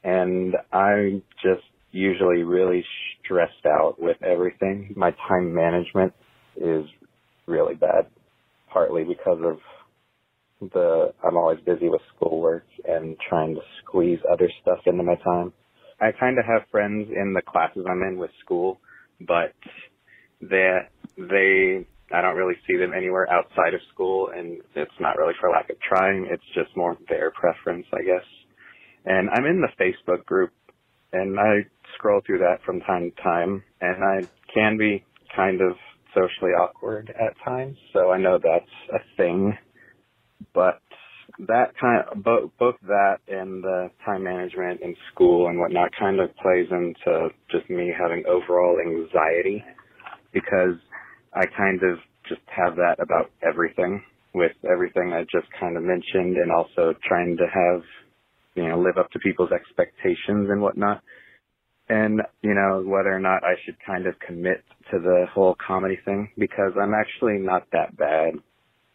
And I'm just usually really stressed out with everything. My time management is really bad, partly because of the I'm always busy with schoolwork and trying to squeeze other stuff into my time. I kind of have friends in the classes I'm in with school, but they they I don't really see them anywhere outside of school, and it's not really for lack of trying. It's just more their preference, I guess. And I'm in the Facebook group, and I scroll through that from time to time, and I can be kind of socially awkward at times. So I know that's a thing, but that kind of both both that and the time management in school and whatnot kind of plays into just me having overall anxiety because I kind of just have that about everything with everything I just kind of mentioned and also trying to have you know live up to people's expectations and whatnot and you know whether or not I should kind of commit to the whole comedy thing because I'm actually not that bad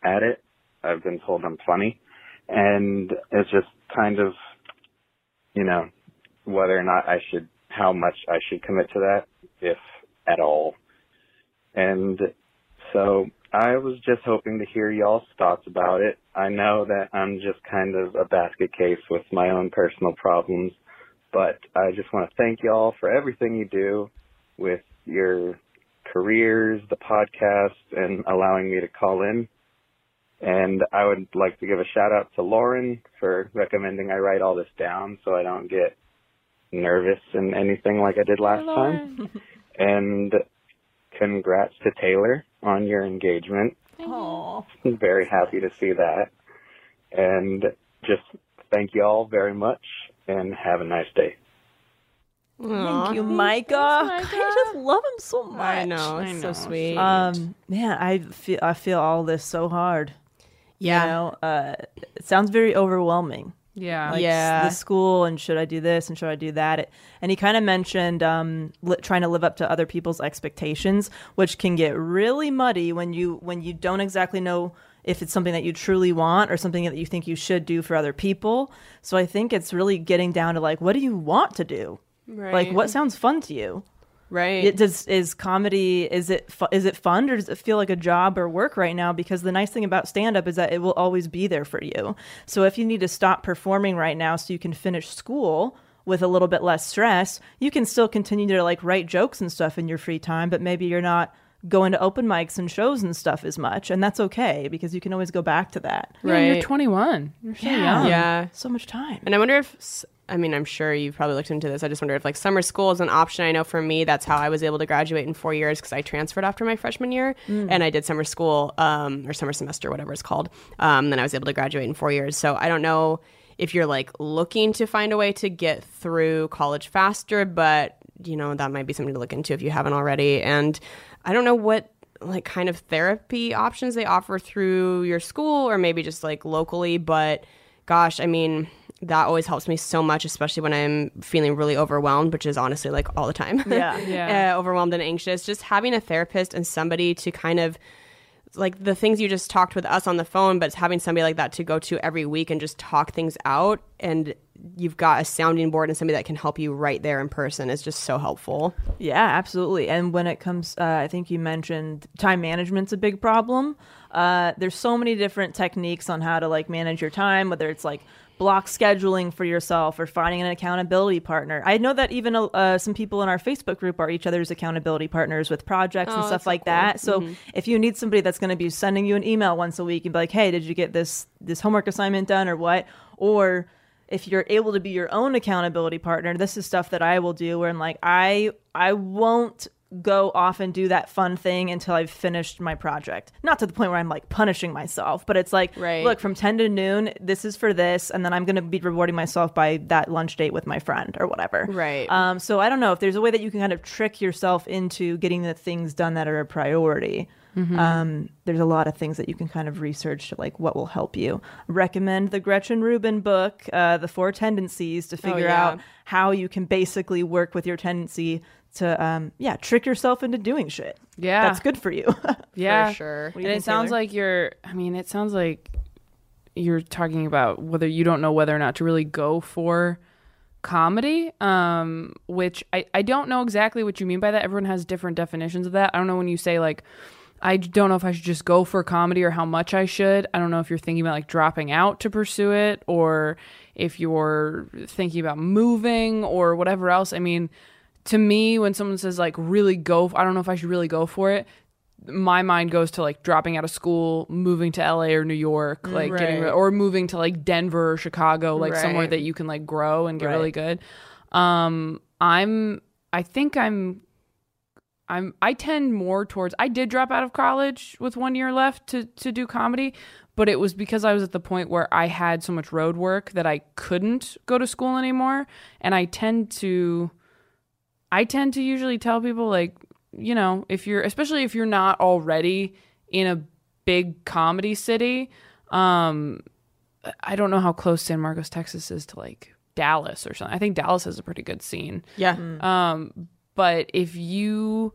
at it. I've been told I'm funny and it's just kind of you know whether or not I should how much I should commit to that if at all. And so I was just hoping to hear y'all's thoughts about it. I know that I'm just kind of a basket case with my own personal problems, but I just want to thank y'all for everything you do with your careers, the podcast, and allowing me to call in. And I would like to give a shout out to Lauren for recommending I write all this down so I don't get nervous and anything like I did last time. And congrats to Taylor on your engagement. Aw. Very happy to see that. And just thank you all very much and have a nice day. Thank you, Micah. God, I just love him so much. I know, it's so sweet. Um, man, I feel I feel all this so hard. Yeah. You know, uh, it sounds very overwhelming. Yeah. Like Yeah. the school and should I do this and should I do that? It, and he kind of mentioned um, li- trying to live up to other people's expectations, which can get really muddy when you when you don't exactly know if it's something that you truly want or something that you think you should do for other people. So I think it's really getting down to like, what do you want to do? Like, what sounds fun to you? Right. It does is comedy is it fu- is it fun or does it feel like a job or work right now because the nice thing about stand up is that it will always be there for you. So if you need to stop performing right now so you can finish school with a little bit less stress, you can still continue to like write jokes and stuff in your free time, but maybe you're not going to open mics and shows and stuff as much and that's okay because you can always go back to that. Yeah, Right. You're 21. You're so Yeah. young. yeah. So much time. And I wonder if, s- I mean, I'm sure you've probably looked into this. I just wonder if like summer school is an option. I know for me, that's how I was able to graduate in four years because I transferred after my freshman year and I did summer school um, or summer semester, whatever it's called. Um, then I was able to graduate in four years. So I don't know if you're like looking to find a way to get through college faster, but you know, that might be something to look into if you haven't already. And I don't know what like kind of therapy options they offer through your school or maybe just like locally, but gosh, I mean, that always helps me so much, especially when I'm feeling really overwhelmed, which is honestly like all the time. Yeah. Yeah. uh, overwhelmed and anxious. Just having a therapist and somebody to kind of like the things you just talked with us on the phone, but having somebody like that to go to every week and just talk things out. And you've got a sounding board and somebody that can help you right there in person is just so helpful. Yeah, absolutely. And when it comes, uh, I think you mentioned time management's a big problem. Uh, there's so many different techniques on how to like manage your time, whether it's like block scheduling for yourself or finding an accountability partner. I know that even uh, some people in our Facebook group are each other's accountability partners with projects and Oh, stuff so like cool. that. So if you need somebody that's going to be sending you an email once a week and be like, "Hey, did you get this this homework assignment done or what?" or if you're able to be your own accountability partner, this is stuff that I will do where I'm like, I I won't go off and do that fun thing until I've finished my project. Not to the point where I'm like punishing myself, but it's like, Right. look, from 10 to noon, this is for this. And then I'm going to be rewarding myself by that lunch date with my friend or whatever. Right. Um, so I don't know if there's a way that you can kind of trick yourself into getting the things done that are a priority. Um, there's a lot of things that you can kind of research, to like what will help you. Recommend the Gretchen Rubin book, uh, The Four Tendencies, to figure yeah. out how you can basically work with your tendency to, um, yeah, trick yourself into doing shit. Yeah. That's good for you. Yeah, sure. And think, it sounds Taylor? like you're. I mean, it sounds like you're talking about whether you don't know whether or not to really go for comedy. Um, which I I don't know exactly what you mean by that. Everyone has different definitions of that. I don't know when you say like. I don't know if I should just go for comedy or how much I should. I don't know if you're thinking about like dropping out to pursue it or if you're thinking about moving or whatever else. I mean, to me, when someone says like really go, I don't know if I should really go for it. My mind goes to like dropping out of school, moving to LA or New York, like getting, Right. or moving to like Denver or Chicago, like somewhere that you can like grow and get Right. really good. Um, I'm, I think I'm I'm I tend more towards I did drop out of college with one year left to to do comedy, but it was because I was at the point where I had so much road work that I couldn't go to school anymore and I tend to I tend to usually tell people like, you know, if you're especially if you're not already in a big comedy city, um I don't know how close San Marcos, Texas is to like Dallas or something. I think Dallas has a pretty good scene. Yeah. Um, but if you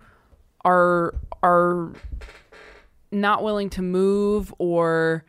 are are not willing to move or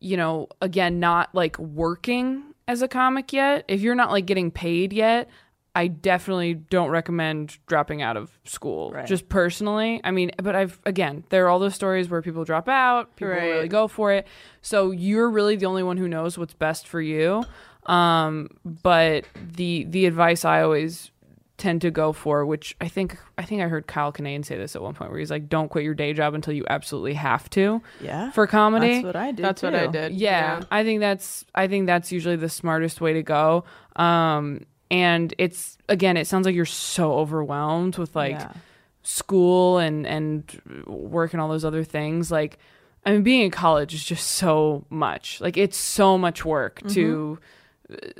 you know, again, not like working as a comic yet, if you're not like getting paid yet, I definitely don't recommend dropping out of school. Right. Just personally. I mean, but I've again, there are all those stories where people drop out, people Right. really go for it. So you're really the only one who knows what's best for you. Um, but the the advice I always tend to go for, which I think I think I heard Kyle Kinane say this at one point, where he's like, "Don't quit your day job until you absolutely have to." yeah. For comedy, That's what I did. That's what I did. yeah, I think that's I think that's usually the smartest way to go. Um, and it's again, it sounds like you're so overwhelmed with like Yeah. school and and work and all those other things. Like, I mean, being in college is just so much. Like, it's so much work to uh,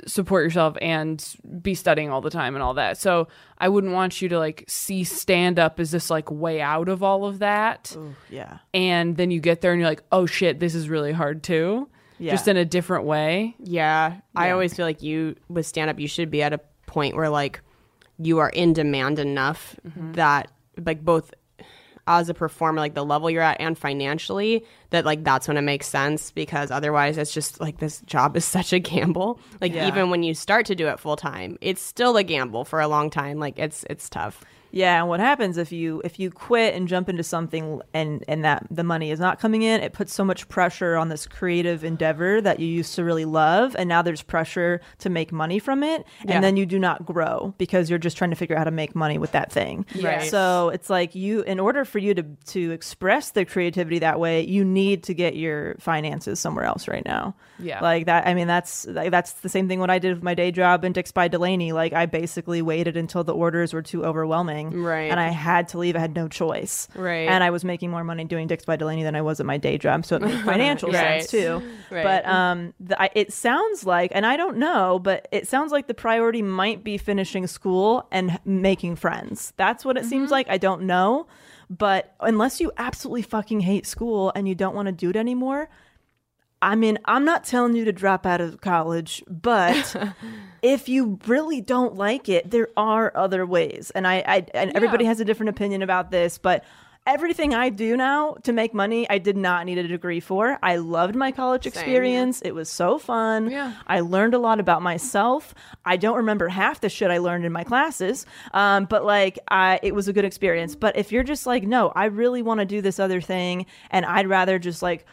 support yourself and be studying all the time and all that. So I wouldn't want you to like see stand up as this like way out of all of that Ooh, yeah. and then you get there and you're like, oh shit, this is really hard too. Yeah. Just in a different way. Yeah. I always feel like you with stand up you should be at a point where like you are in demand enough mm-hmm. that like both as a performer like the level you're at and financially that like that's when it makes sense because otherwise it's just like this job is such a gamble. Like Yeah. even when you start to do it full time it's still a gamble for a long time. Like it's it's tough Yeah, and what happens if you if you quit and jump into something and and that the money is not coming in, it puts so much pressure on this creative endeavor that you used to really love and now there's pressure to make money from it Yeah. and then you do not grow because you're just trying to figure out how to make money with that thing. Right. So, it's like you in order for you to to express the creativity that way, you need to get your finances somewhere else right now. Yeah. Like that I mean that's like, that's the same thing what I did with my day job in Dicks by Delanie. Like I basically waited until the orders were too overwhelming Right. and I had to leave. I had no choice. Right. And I was making more money doing Dicks by Delanie than I was at my day job, so it made financial Right. sense too. Right. But um, the, I, it sounds like, and I don't know, but it sounds like the priority might be finishing school and making friends. That's what it Mm-hmm. seems like. I don't know, but unless you absolutely fucking hate school and you don't want to do it anymore. I mean, I'm not telling you to drop out of college, but if you really don't like it, there are other ways. And I, I and everybody has a different opinion about this, but everything I do now to make money, I did not need a degree for. I loved my college experience. It was so fun. Yeah. I learned a lot about myself. I don't remember half the shit I learned in my classes, um, but like, I it was a good experience. But if you're just like, no, I really want to do this other thing, and I'd rather just like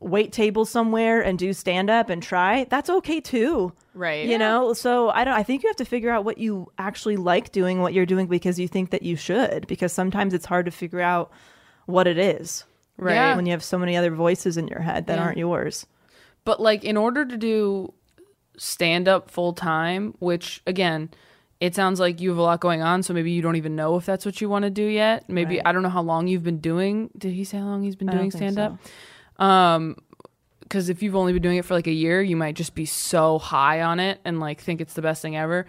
wait tables somewhere and do stand up and try, that's okay too. Right. You know, so I don't I think you have to figure out what you actually like doing what you're doing because you think that you should because sometimes it's hard to figure out what it is. Right. Yeah. When you have so many other voices in your head that Yeah. aren't yours. But like in order to do stand up full time, which again, it sounds like you have a lot going on, so maybe you don't even know if that's what you want to do yet. Maybe Right. I don't know how long you've been doing. Did he say how long he's been doing stand up? Um, because if you've only been doing it for like a year, you might just be so high on it and like think it's the best thing ever.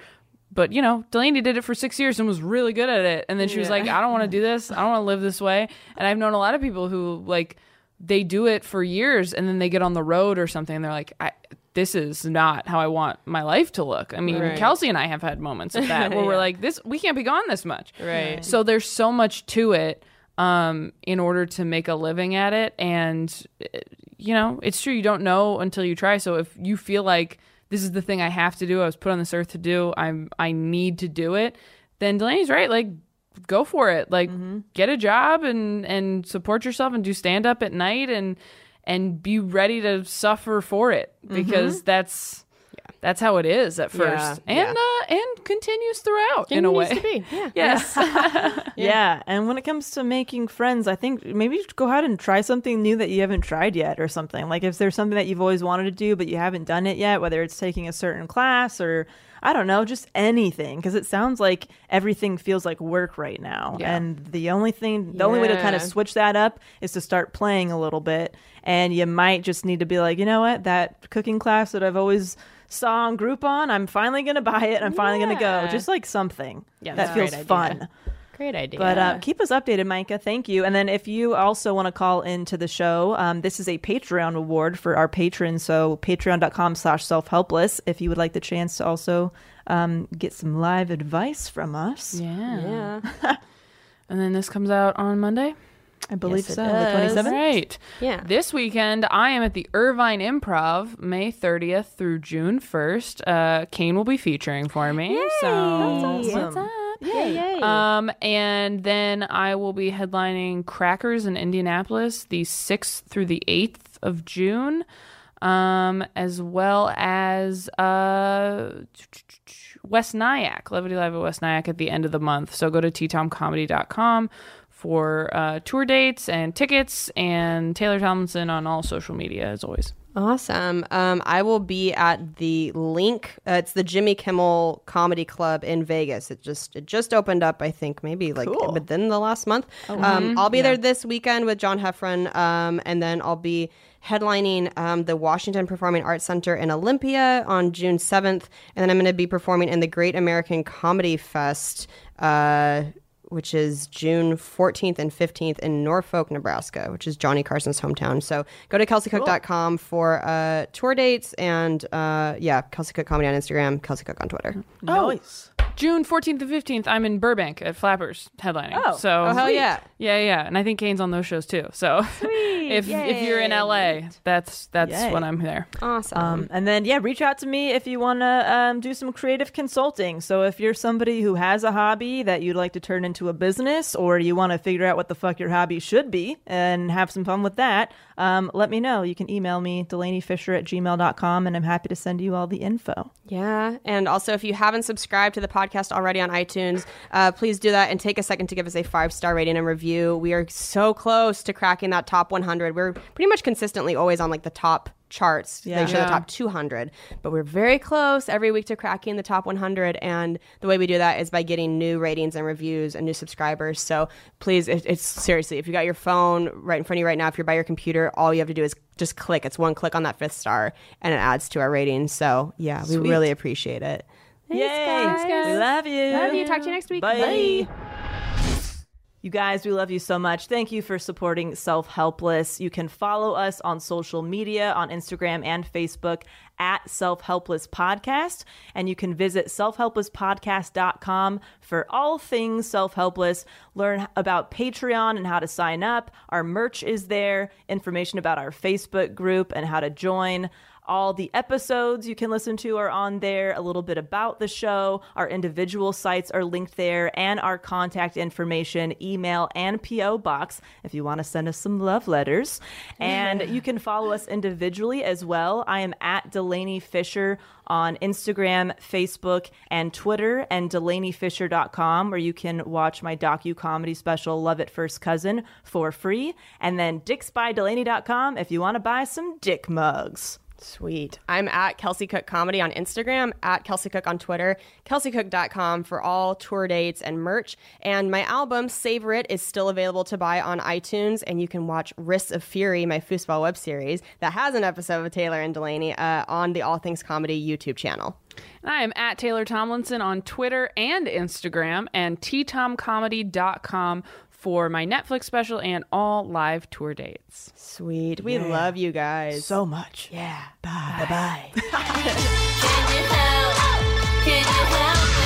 But you know, Delanie did it for six years and was really good at it. And then she was like, I don't want to do this. I don't want to live this way. And I've known a lot of people who like they do it for years and then they get on the road or something and they're like, I, this is not how I want my life to look. I mean, Right. Kelsey and I have had moments of that where we're like, this, we can't be gone this much. Right. So there's so much to it um, in order to make a living at it. And, uh, you know, it's true. You don't know until you try. So if you feel like this is the thing I have to do, I was put on this earth to do, I'm, I need to do it, then Delanie's right. Like, go for it. Like, get a job and, and support yourself and do stand up at night and, and be ready to suffer for it because that's, that's how it is at first, Yeah, and uh, and continues throughout in a way. Yeah. Yes. Yeah. And when it comes to making friends, I think maybe you go ahead and try something new that you haven't tried yet or something. Like if there's something that you've always wanted to do, but you haven't done it yet, whether it's taking a certain class or I don't know, just anything. Because it sounds like everything feels like work right now. Yeah. And the only thing, the only way to kind of switch that up is to start playing a little bit. And you might just need to be like, you know what, that cooking class that I've always saw on Groupon, I'm finally going to buy it. I'm finally going to go. Just like something Yeah, that feels fun. Great idea. But uh, keep us updated, Micah. Thank you. And then if you also want to call into the show, um, this is a Patreon award for our patrons. So patreon.com slash self-helpless if you would like the chance to also um, get some live advice from us. yeah. yeah. And then this comes out on Monday. I believe Yes, so. The 27th? Right. Yeah. This weekend, I am at the Irvine Improv, May 30th through June 1st. Uh, Kane will be featuring for me. So That's what's up? Yay, yay. Um, and then I will be headlining Crackers in Indianapolis the 6th through the 8th of June, um, as well as uh, West Nyack, Levity Live at West Nyack at the end of the month. So go to ttomcomedy.com for uh, tour dates and tickets, and Taylor Tomlinson on all social media, as always. Awesome. Um, I will be at the LINQ. Uh, it's the Jimmy Kimmel Comedy Club in Vegas. It just it just opened up. I think maybe like Cool. within the last month. um, I'll be there this weekend with John Heffron, um, and then I'll be headlining um, the Washington Performing Arts Center in Olympia on June seventh, and then I'm going to be performing in the Great American Comedy Fest. Uh, which is June 14th and 15th in Norfolk, Nebraska, which is Johnny Carson's hometown. So go to kelseycook.com for uh, tour dates and uh, yeah, Kelsey Cook Comedy on Instagram, Kelsey Cook on Twitter. Nice. June 14th and 15th, I'm in Burbank at Flappers headlining. Oh. so Oh, hell yeah. Yeah, yeah, and I think Kane's on those shows too. So if if you're in LA, that's that's Yay. when I'm there. Awesome. Um, and then, yeah, reach out to me if you want to um, do some creative consulting. So, if you're somebody who has a hobby that you'd like to turn into a business, or you want to figure out what the fuck your hobby should be and have some fun with that, um, let me know. You can email me, DelanieFischer at gmail.com, and I'm happy to send you all the info. Yeah. And also, if you haven't subscribed to the podcast already on iTunes, uh, please do that and take a second to give us a five star rating and review. We are so close to cracking that top 100. We're pretty much consistently always on like the top charts. Yeah. They show Yeah. the top 200, but we're very close every week to cracking the top 100. And the way we do that is by getting new ratings and reviews and new subscribers. So please, it, it's seriously, if you got your phone right in front of you right now, if you're by your computer, all you have to do is just click. It's one click on that fifth star and it adds to our ratings. So yeah, we really appreciate it. Thanks, Yay! guys. We love you. Love you. Talk to you next week. Bye. You guys, we love you so much. Thank you for supporting Self Helpless. You can follow us on social media on Instagram and Facebook at Self Helpless Podcast. And you can visit selfhelplesspodcast.com for all things self helpless. Learn about Patreon and how to sign up. Our merch is there, information about our Facebook group and how to join. All the episodes you can listen to are on there, a little bit about the show. Our individual sites are linked there, and our contact information, email, and P.O. box if you want to send us some love letters. And you can follow us individually as well. I am at Delanie Fischer on Instagram, Facebook, and Twitter, and DelanieFischer.com, where you can watch my docu comedy special, Love It First Cousin, for free. And then DicksByDelanie.com if you want to buy some dick mugs. Sweet. I'm at Kelsey Cook Comedy on Instagram, at Kelsey Cook on Twitter, kelseycook.com for all tour dates and merch. And my album, Savor It, is still available to buy on iTunes. And you can watch Wrists of Fury, my foosball web series that has an episode with Taylor and Delanie uh, on the All Things Comedy YouTube channel. I am at Taylor Tomlinson on Twitter and Instagram and ttomcomedy.com for my Netflix special and all live tour dates. Sweet. We love you guys. So much. yeah. Bye. Bye. Can